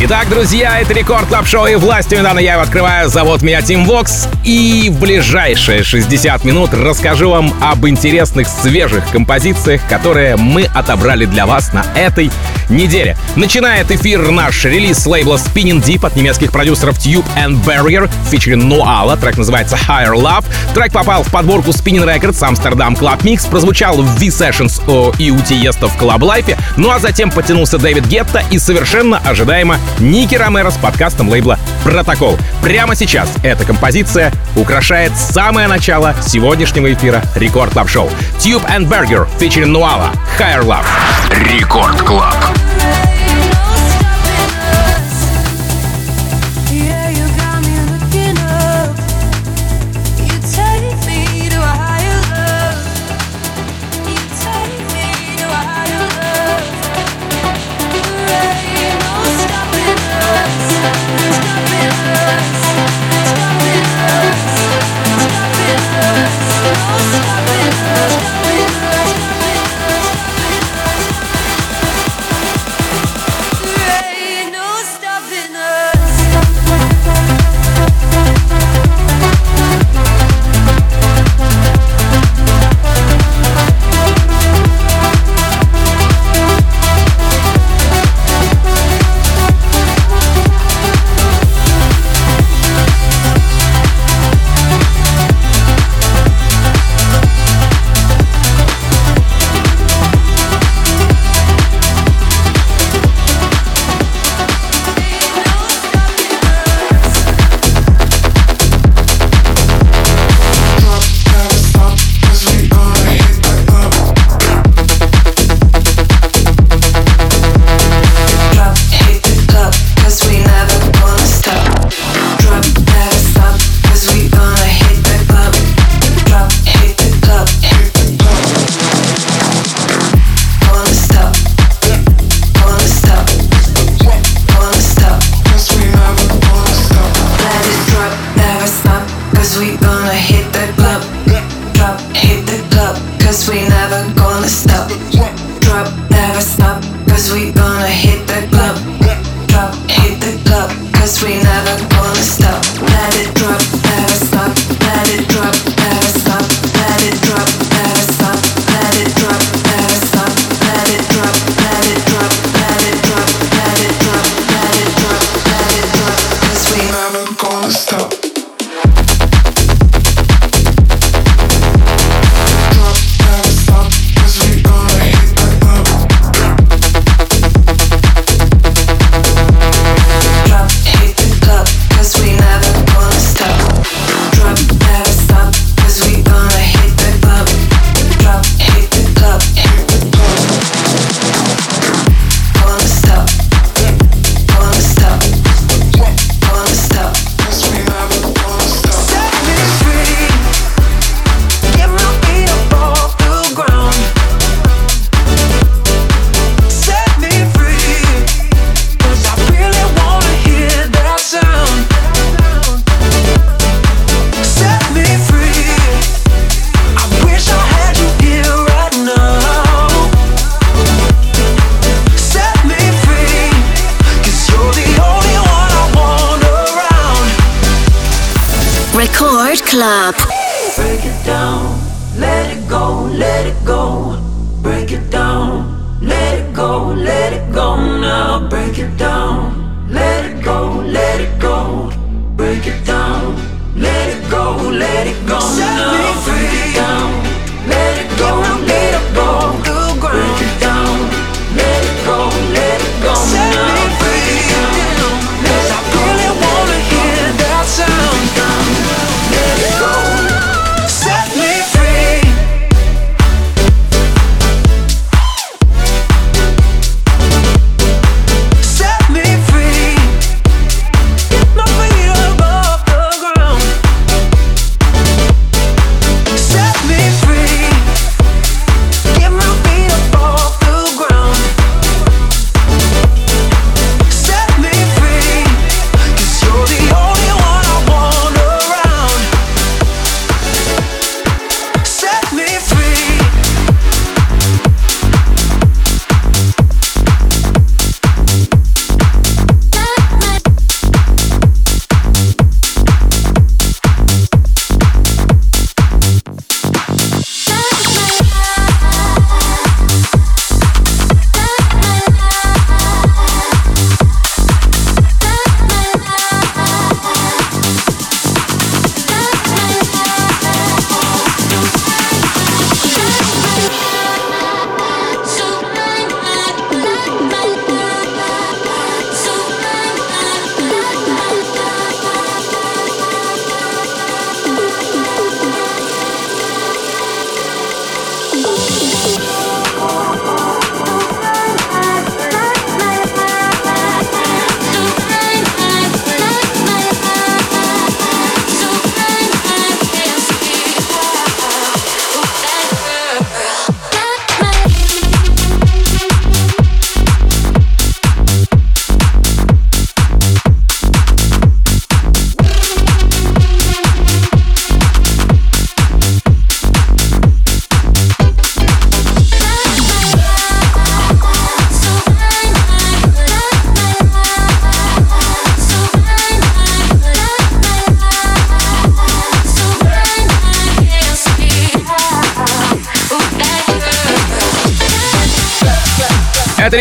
Итак, друзья, это Record Club Show и властью, мне данной, я его открываю. Зовут меня Тим Вокс. И в ближайшие 60 минут расскажу вам об интересных свежих композициях, которые мы отобрали для вас на этой неделе. Начинает эфир наш релиз лейбла Spinnin' Deep от немецких продюсеров Tube and Berger, featuring Nuala. Трек называется Higher Love. Трек попал в подборку Spinnin' Records Amsterdam Club Mix, прозвучал в V-Sessions и у Тиеста в Club Life, ну а затем подтянулся Дэвид Гетта и совершенно ожидаемо Ники Ромеро с подкастом лейбла «Протокол». Прямо сейчас эта композиция украшает самое начало сегодняшнего эфира Record Club Show. Tube and Berger featuring Nuala Higher Love. Record Club.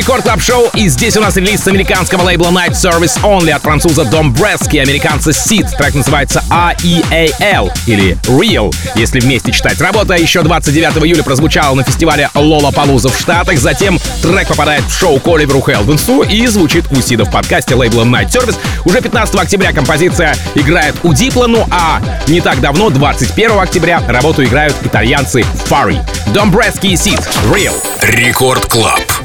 Record Club Show, и здесь у нас релиз американского лейбла Night Service Only от француза Dombresky, американца CID. Трек называется R-E-A-L или Real, если вместе читать. Работа еще 29 июля прозвучала на фестивале Lollapalooza в Штатах. Затем трек попадает в шоу к Оливеру Хелденсу и звучит у CID в подкасте лейбла Night Service. Уже 15 октября композиция играет у Дипло, ну а не так давно, 21 октября, работу играют итальянцы Фарри. Дом Брески и Seed. Real. Рекорд Клаб.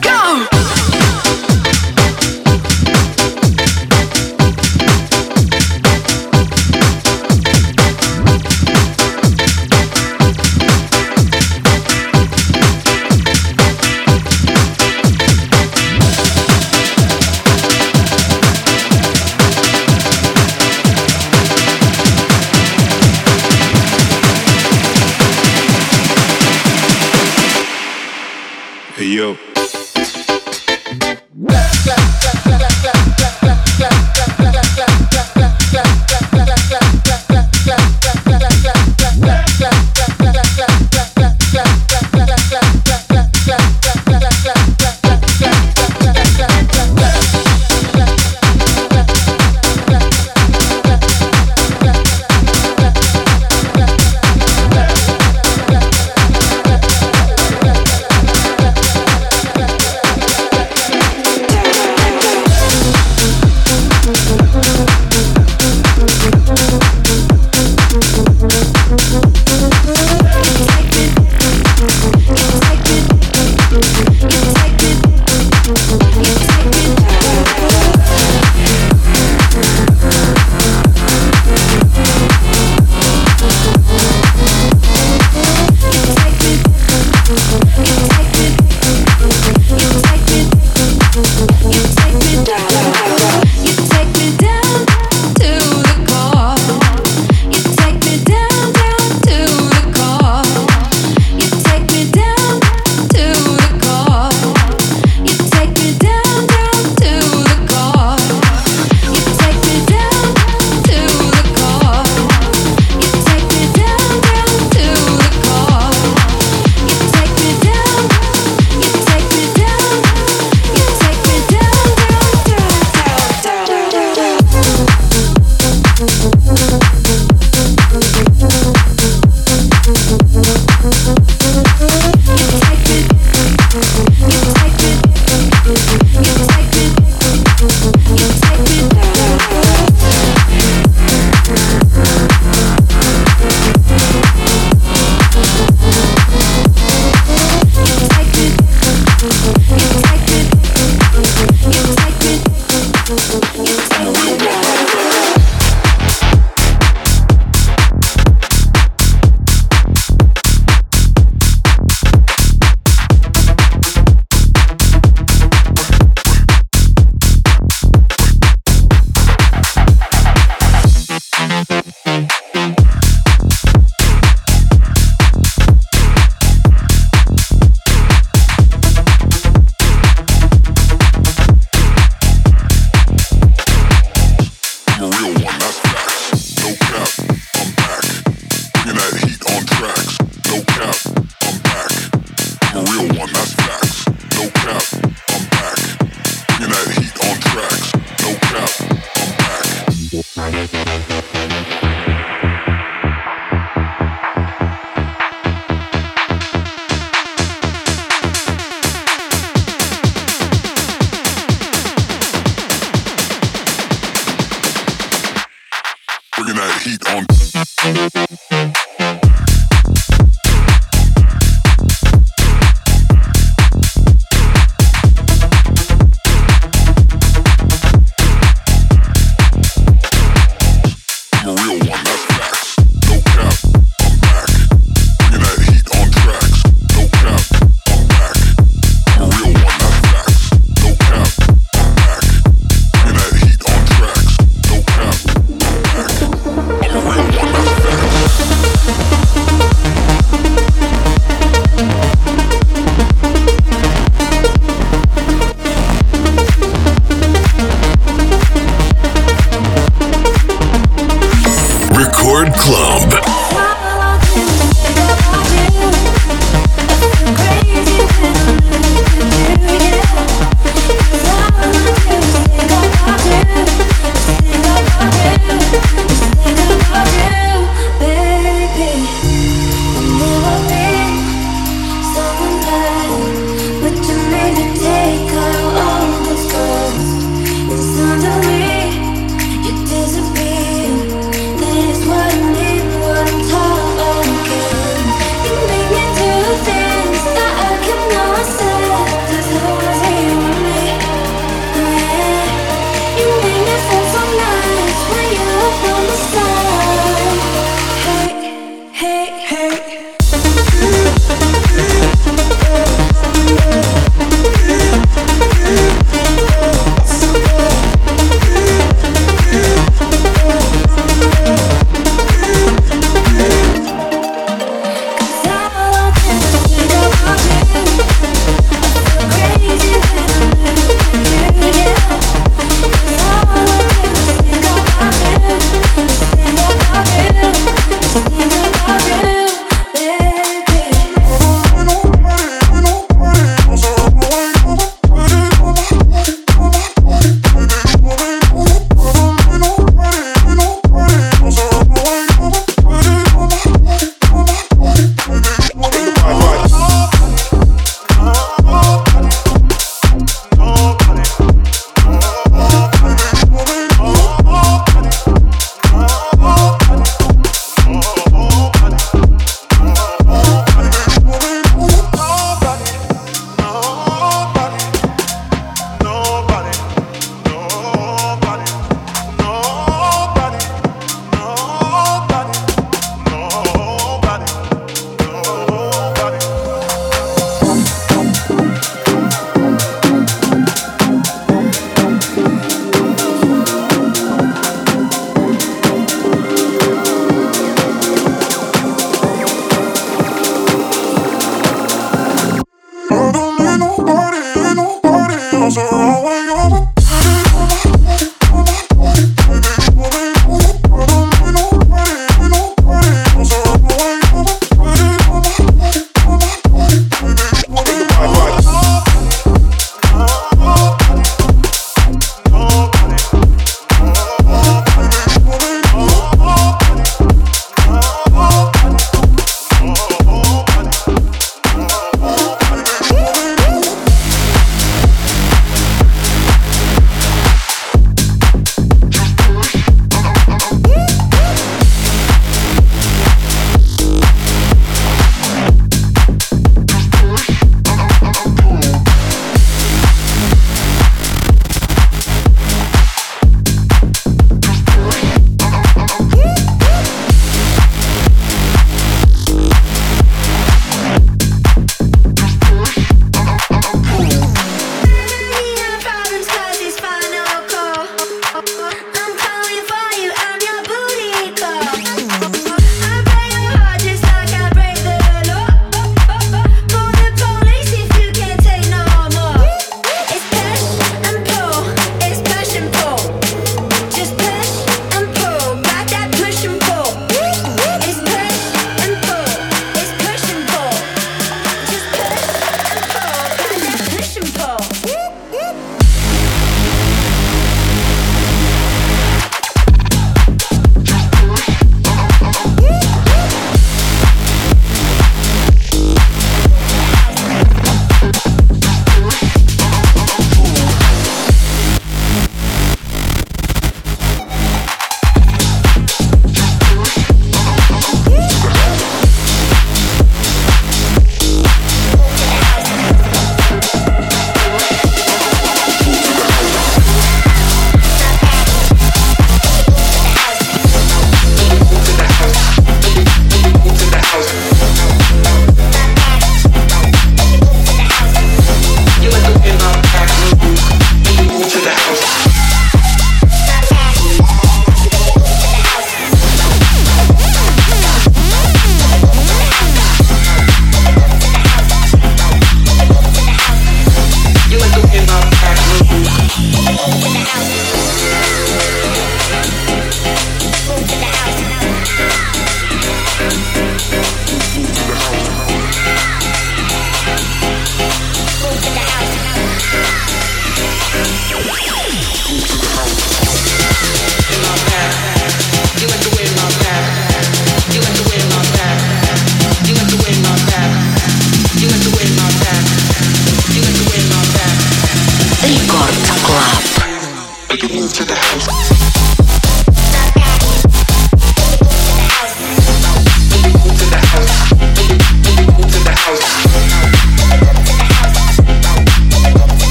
club. Get into the house.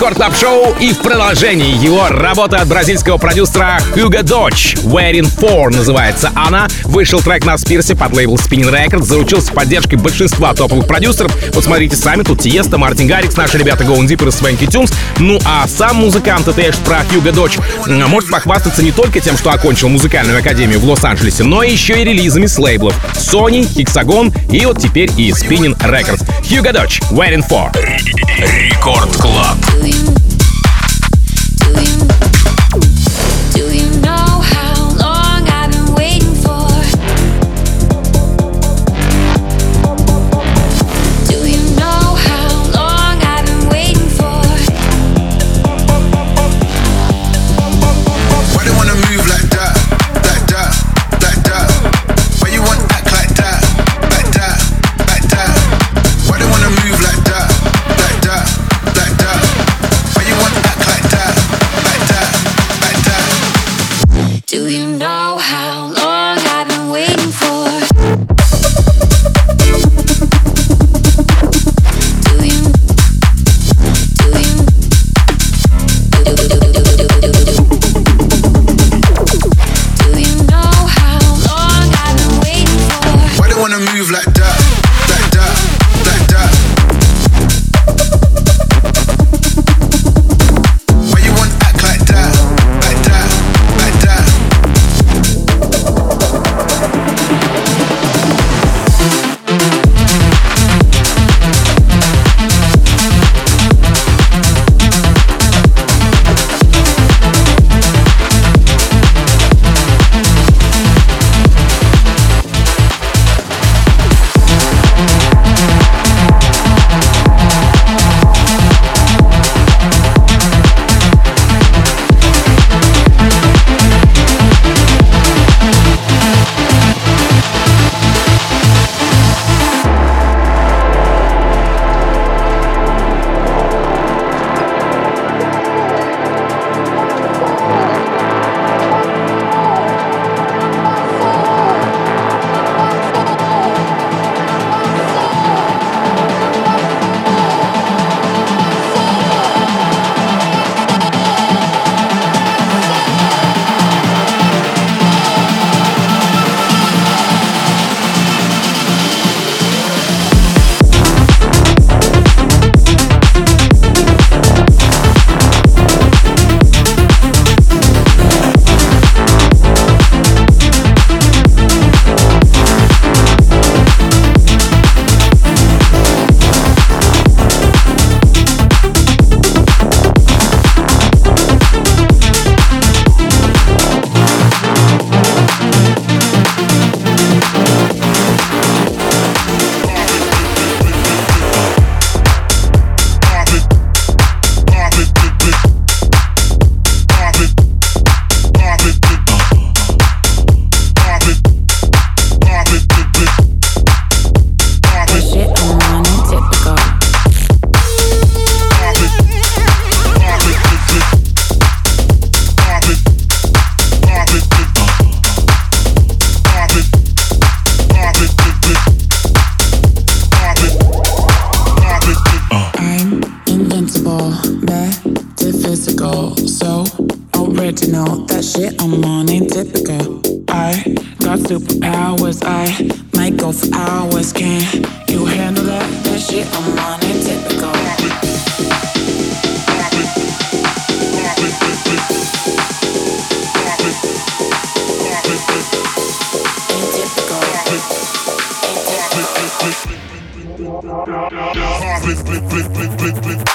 Клаб Шоу и в продолжении его работа от бразильского продюсера Hugo Dodge Wearing For называется она. Вышел трек на Спирсе под лейбл Spinning Records, заручился поддержкой большинства топовых продюсеров. Вот смотрите сами, тут Тиеста, Мартин Гаррикс, наши ребята Go Deeper и Свенки Тюнс. Ну а сам музыкант, это про Hugo Dodge, может похвастаться не только тем, что окончил музыкальную академию в Лос-Анджелесе, но еще и релизами с лейблов Sony, Hexagon и вот теперь и Spinning Records. Hugo Dodge, Wearing For. Рекорд Клаб. feeling know that shit I'm on ain't typical. I got superpowers, I might go for hours. Can you handle that? That shit I'm on ain't typical. Ain't typical. Ain't typical.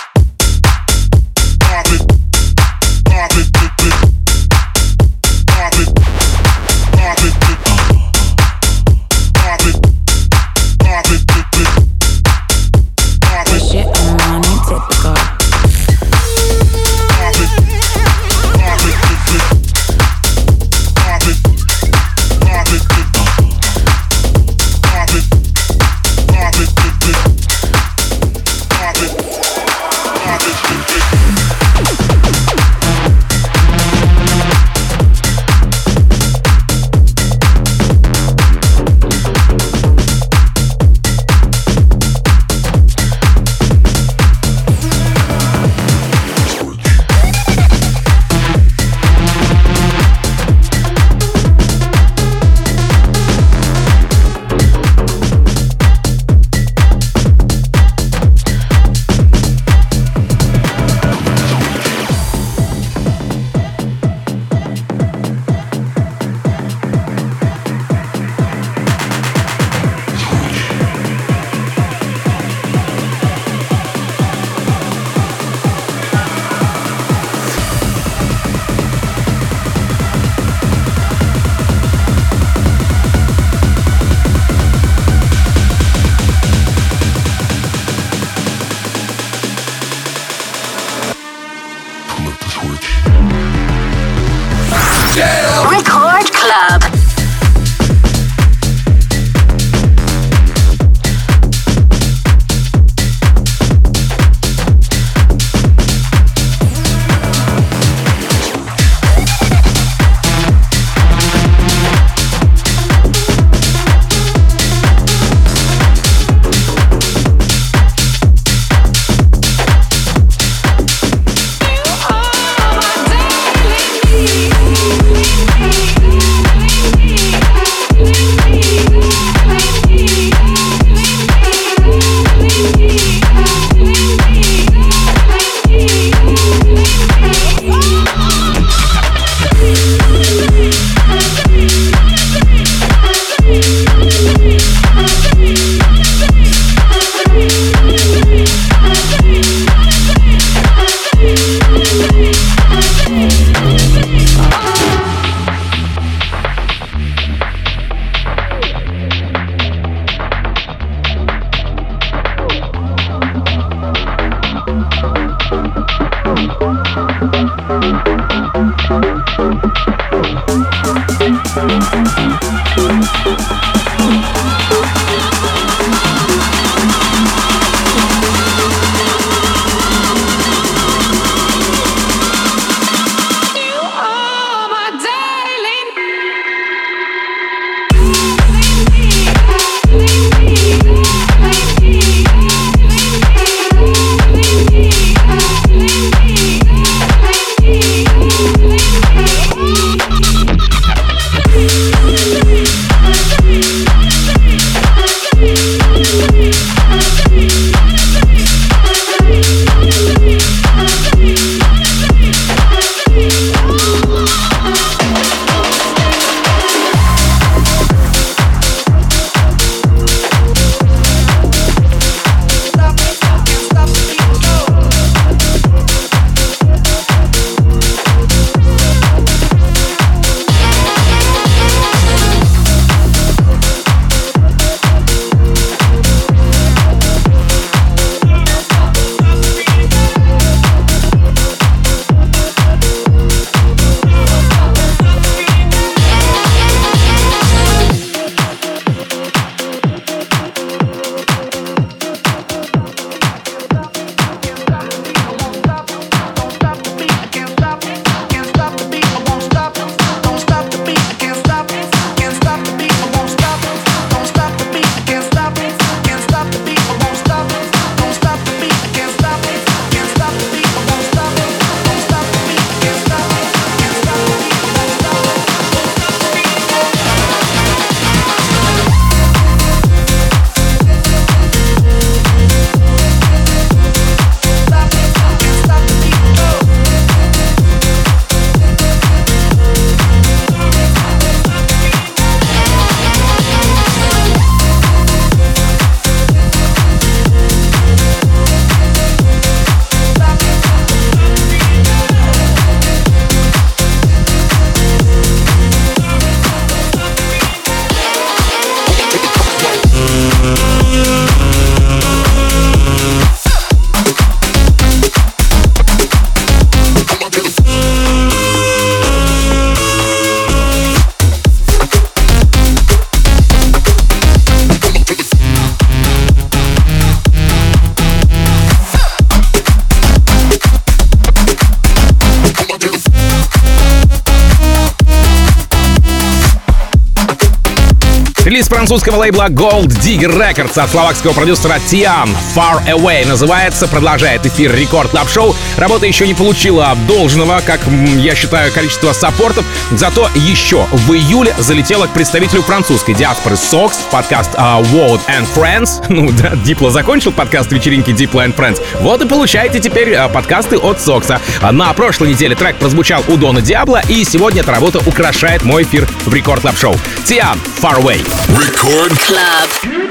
Французского лейбла Gold Digger Records от словакского продюсера Tian Far Away называется, продолжает эфир Record Club Show. Работа еще не получила должного, как я считаю, количество саппортов, зато еще в июле залетела к представителю французской диаспоры Sox в подкаст uh, World and Friends. Ну да, Дипло закончил подкаст вечеринки Diplo and Friends. Вот и получаете теперь uh, подкасты от Сокса. На прошлой неделе трек прозвучал у Дона Диабло, и сегодня эта работа украшает мой эфир в Record Club Show. Тиан, Far Away. Record Club.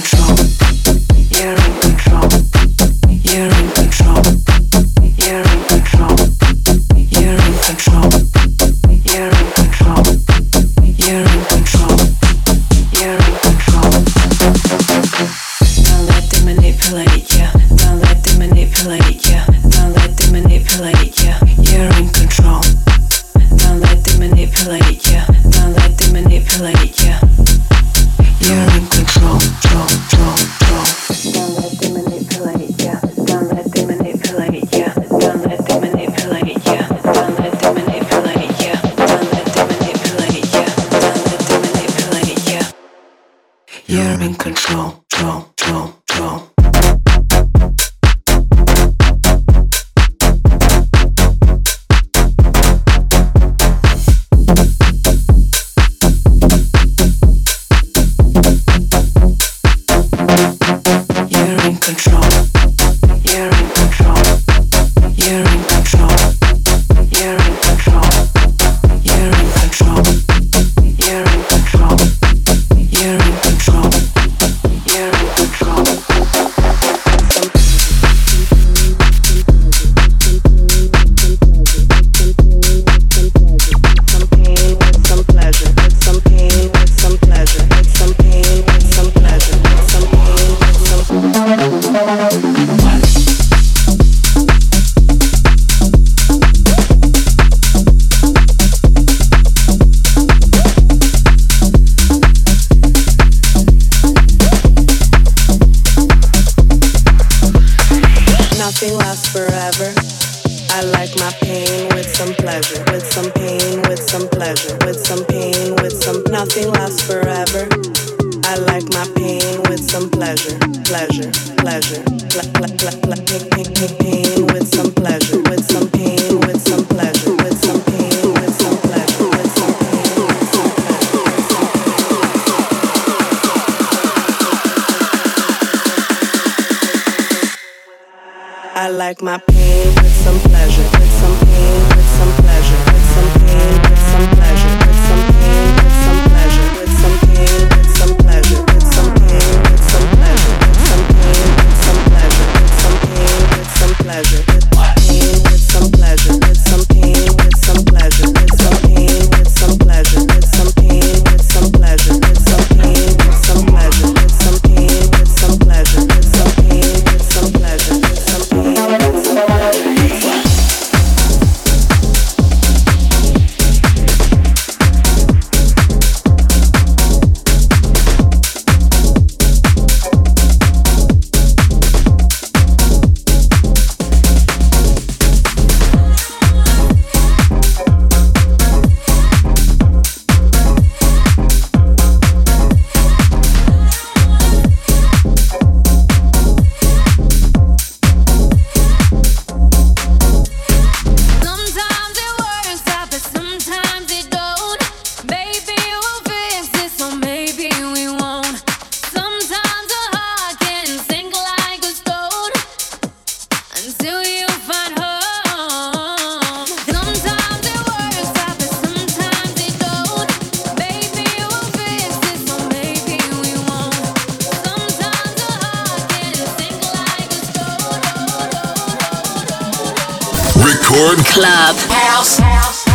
control. You're in control. You're in control. some pleasure, with some pain, with some pleasure, with some pain, with some nothing lasts forever. I like my pain with some pleasure, pleasure, pleasure, ple- ple- ple- ple- pain, pain, pain, pain with some pleasure, with some pain, with some pleasure, with some pain, with some pleasure, with some pain, with some pleasure. I like my pain with some pleasure. Record Club. House. На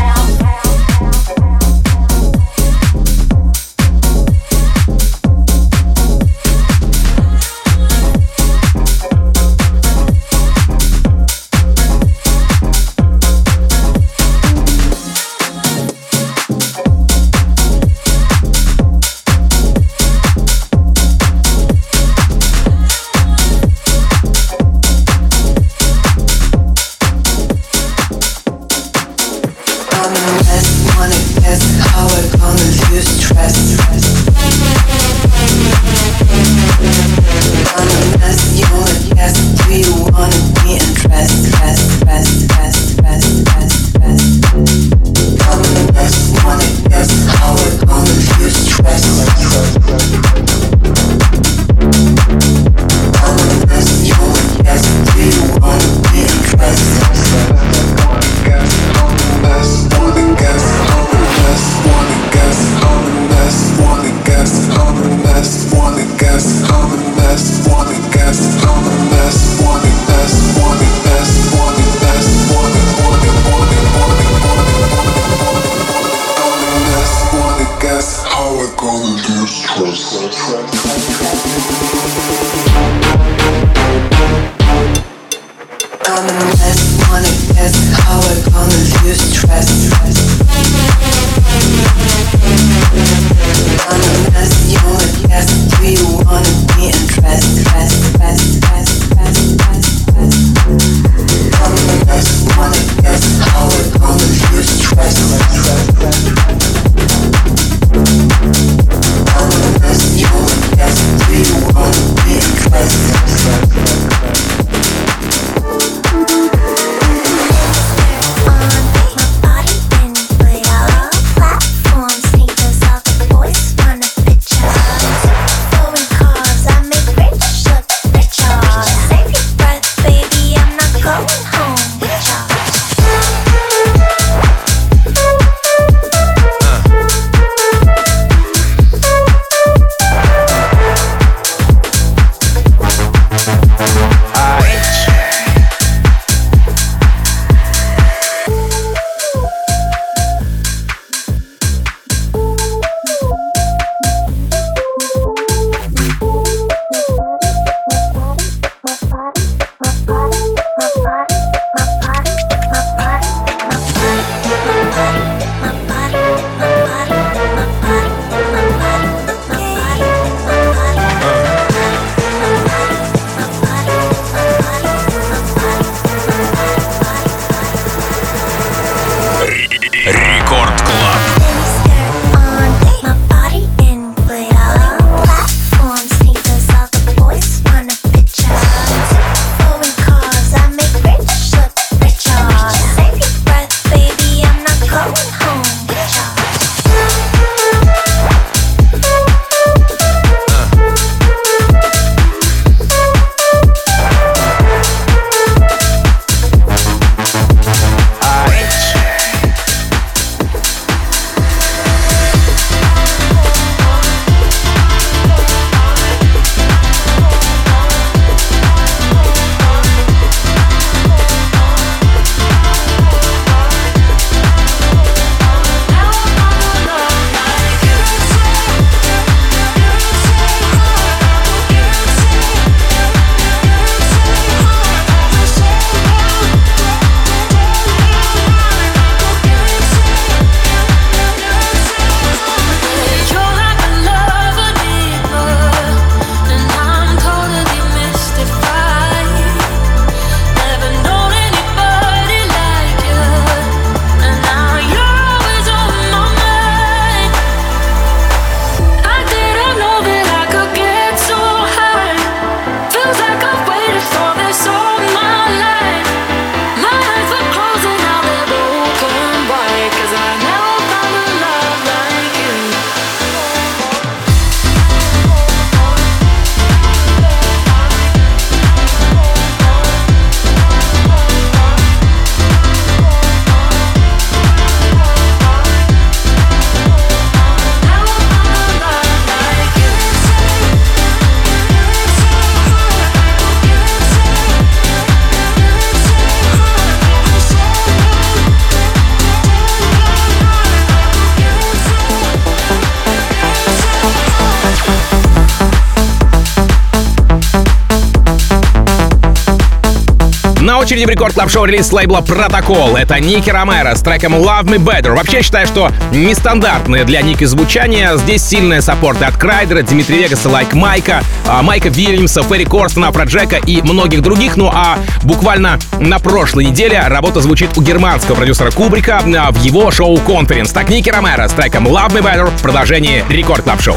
очереди в Record Club Show релиз лейбла Протокол. Это Ники Ромеро с треком Love Me Better. Вообще считаю, что нестандартное для Ники звучание. Здесь сильные саппорты от Крайдера, Дмитрия Вегаса, Лайк Майка, а, Майка Вильямса, Ферри Корстона, Афроджека и многих других. Ну а буквально на прошлой неделе работа звучит у германского продюсера Кубрика а, в его шоу Conference. Так Ники Ромеро с треком Love Me Better в продолжении Record Club Show.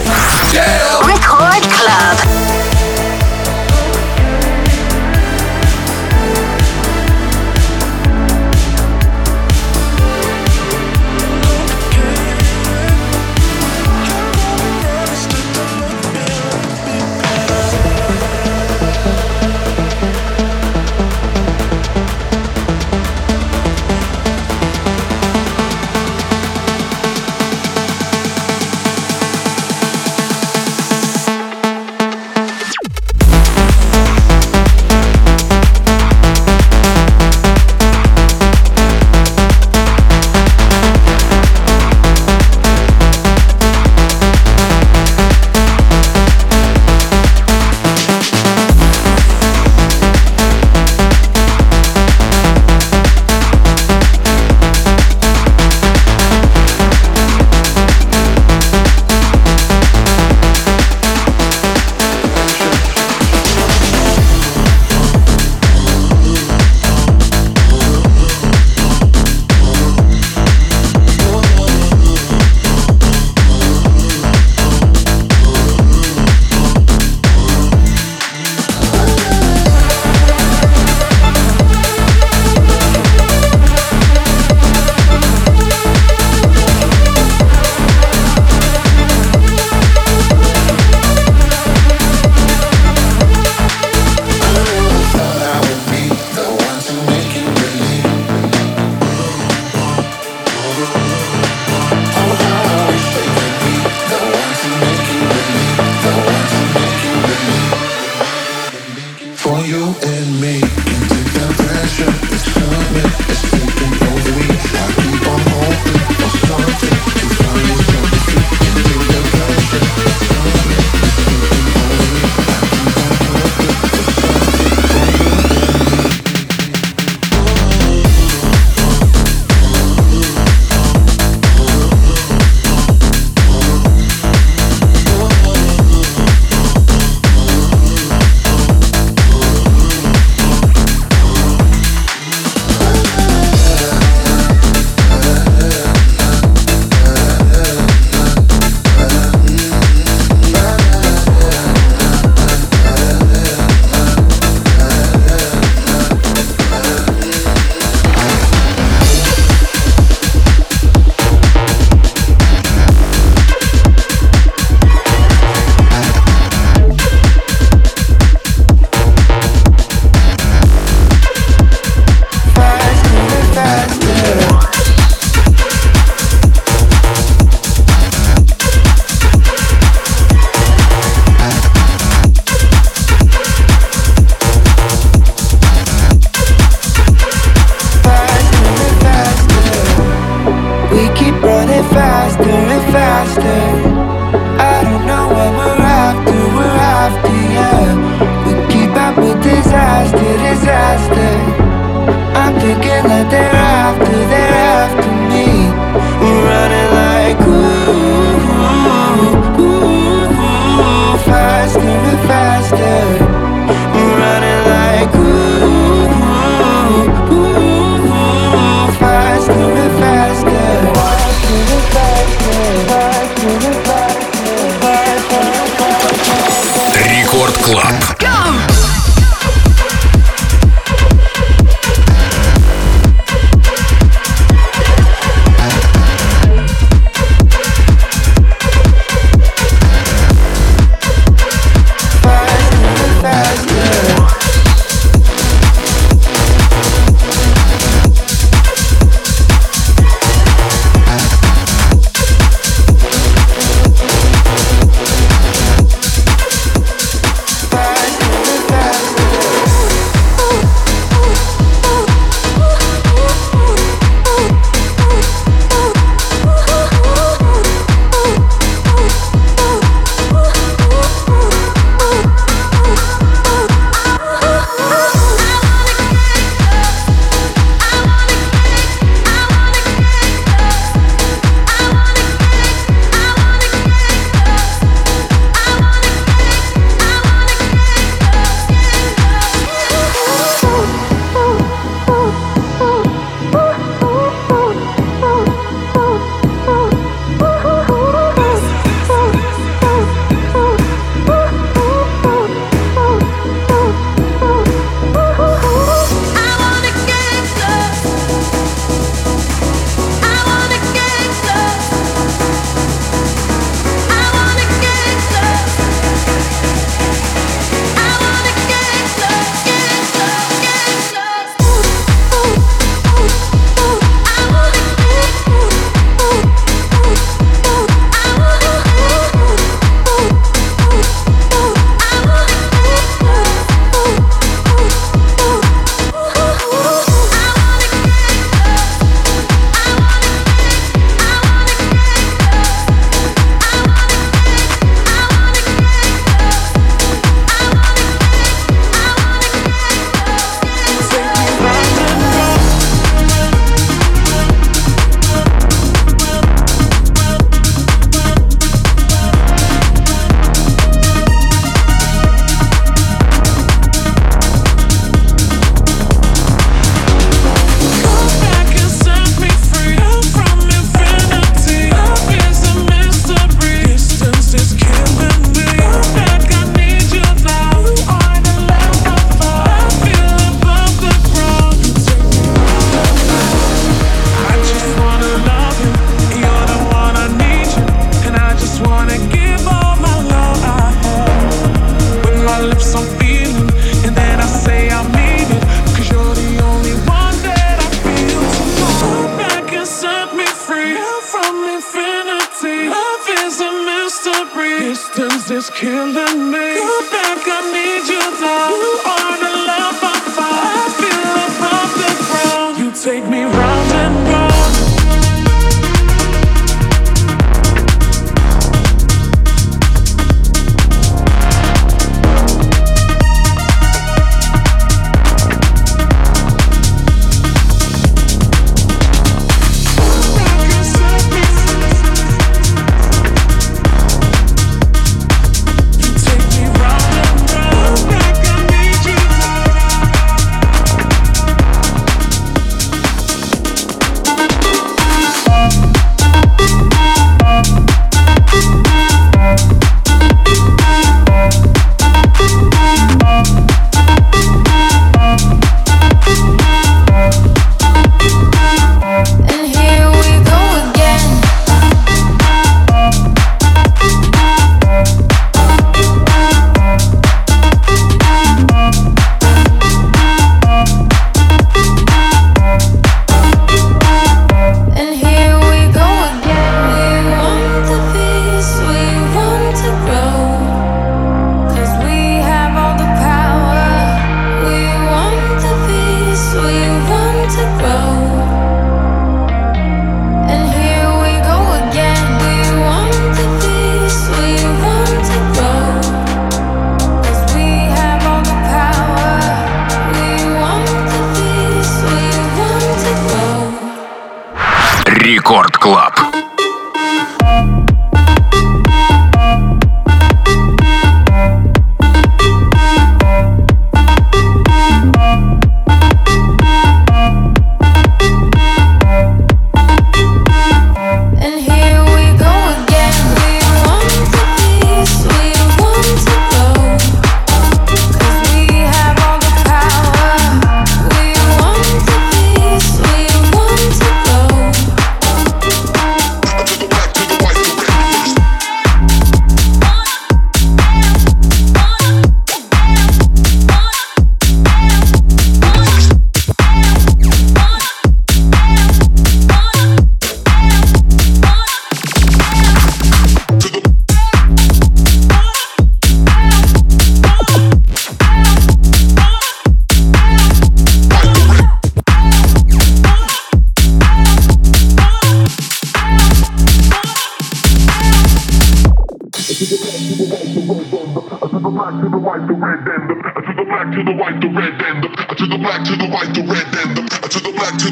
Club.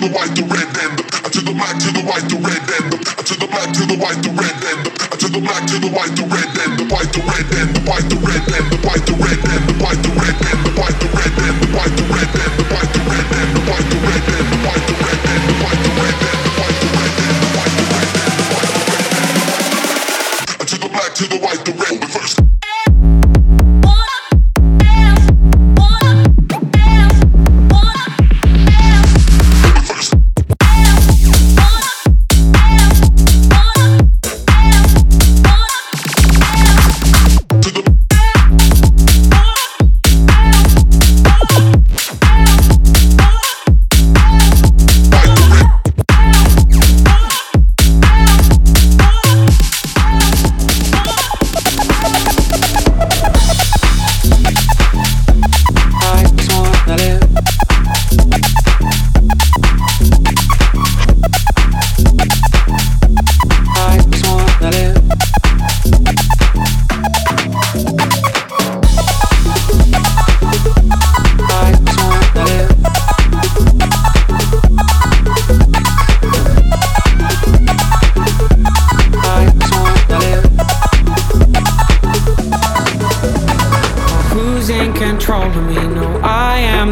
the white, the red and I to the black, to the white, the red and I to the black, to the white, the red and I to the black, to the white, the red and The white, the red and The white, the red and The white, the red and The white, the red and The white, the red and The white, the red and The white, the red and The white, the red end.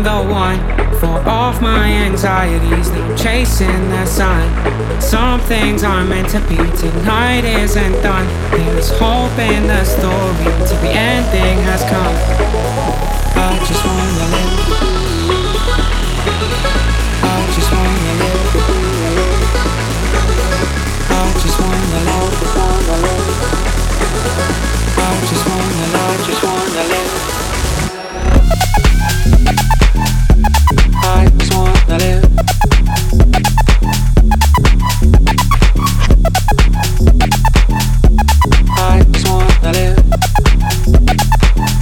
The one for all my anxieties. Now chasing the sun. Some things are meant to be. Tonight isn't done. There's hope in the story. Till the ending has come. I just wanna live.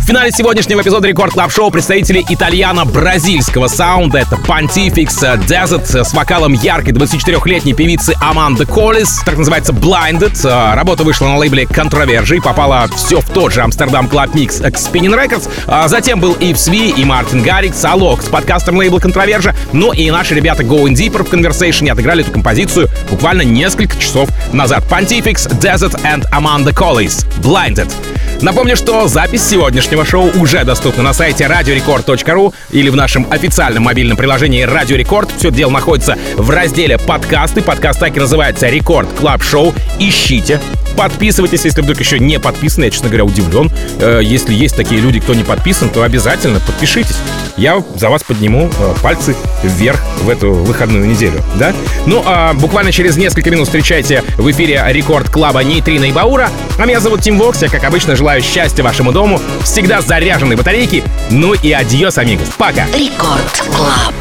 Финале сегодняшнего эпизода Рекорд Клаб Шоу представители итальяно-бразильского саунда. Это Pontifex Desert с вокалом яркой 24-летней певицы Аманды Коллис. Так называется Blinded. Работа вышла на лейбле Controverge и попала все в тот же Амстердам Club Mix к Spinning Records. Затем был и Сви, и Мартин Гаррикс, Алок с подкастом лейбла Controverge. Ну и наши ребята Going Deeper в Conversation отыграли эту композицию буквально несколько часов назад. Pontifex Desert and Amanda Collis. Blinded. Напомню, что запись сегодняшнего шоу уже доступна на сайте radiorecord.ru или в нашем официальном мобильном приложении Radio Record. Все дело находится в разделе «Подкасты». Подкаст так и называется «Record Club Show». Ищите, подписывайтесь, если вдруг еще не подписаны. Я, честно говоря, удивлен. Э, если есть такие люди, кто не подписан, то обязательно подпишитесь. Я за вас подниму э, пальцы вверх в эту выходную неделю, да? Ну, а буквально через несколько минут встречайте в эфире Record Club а Нейтрина и Баура. А меня зовут Тим Вокс. Я, как обычно, желаю счастья вашему дому, всегда заряженной батарейки. Ну и adiós, amigos. Пока. Record Club.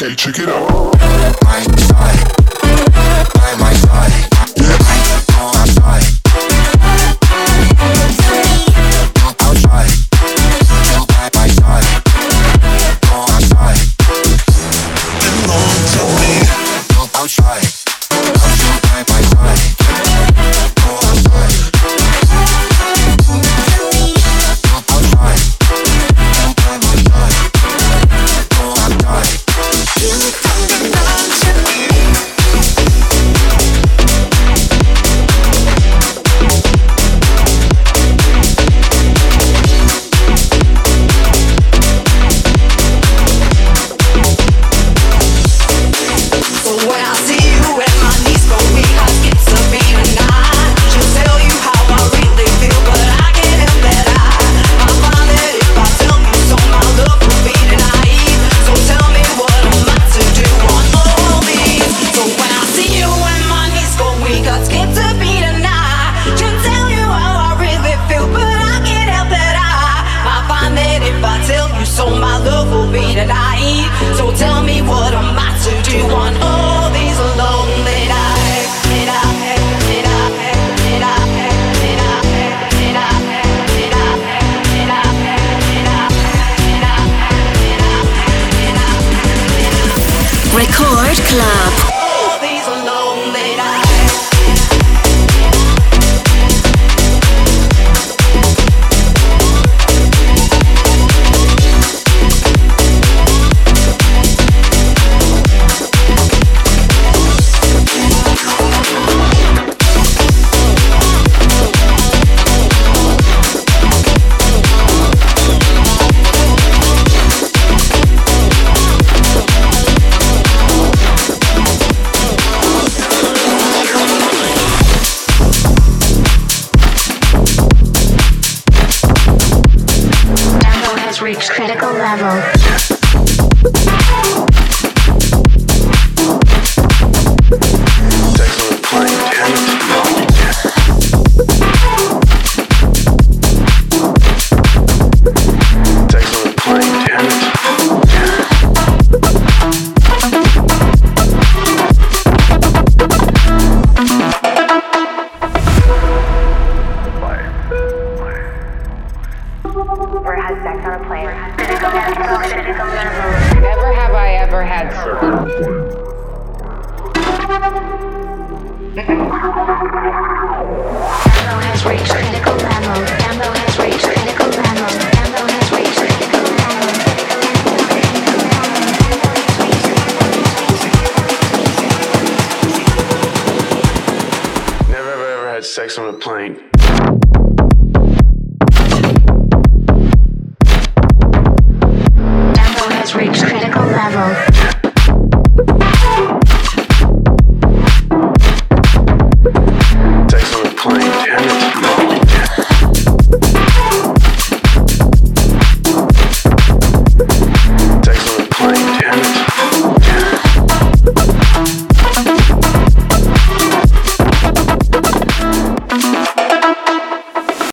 Okay, check it out.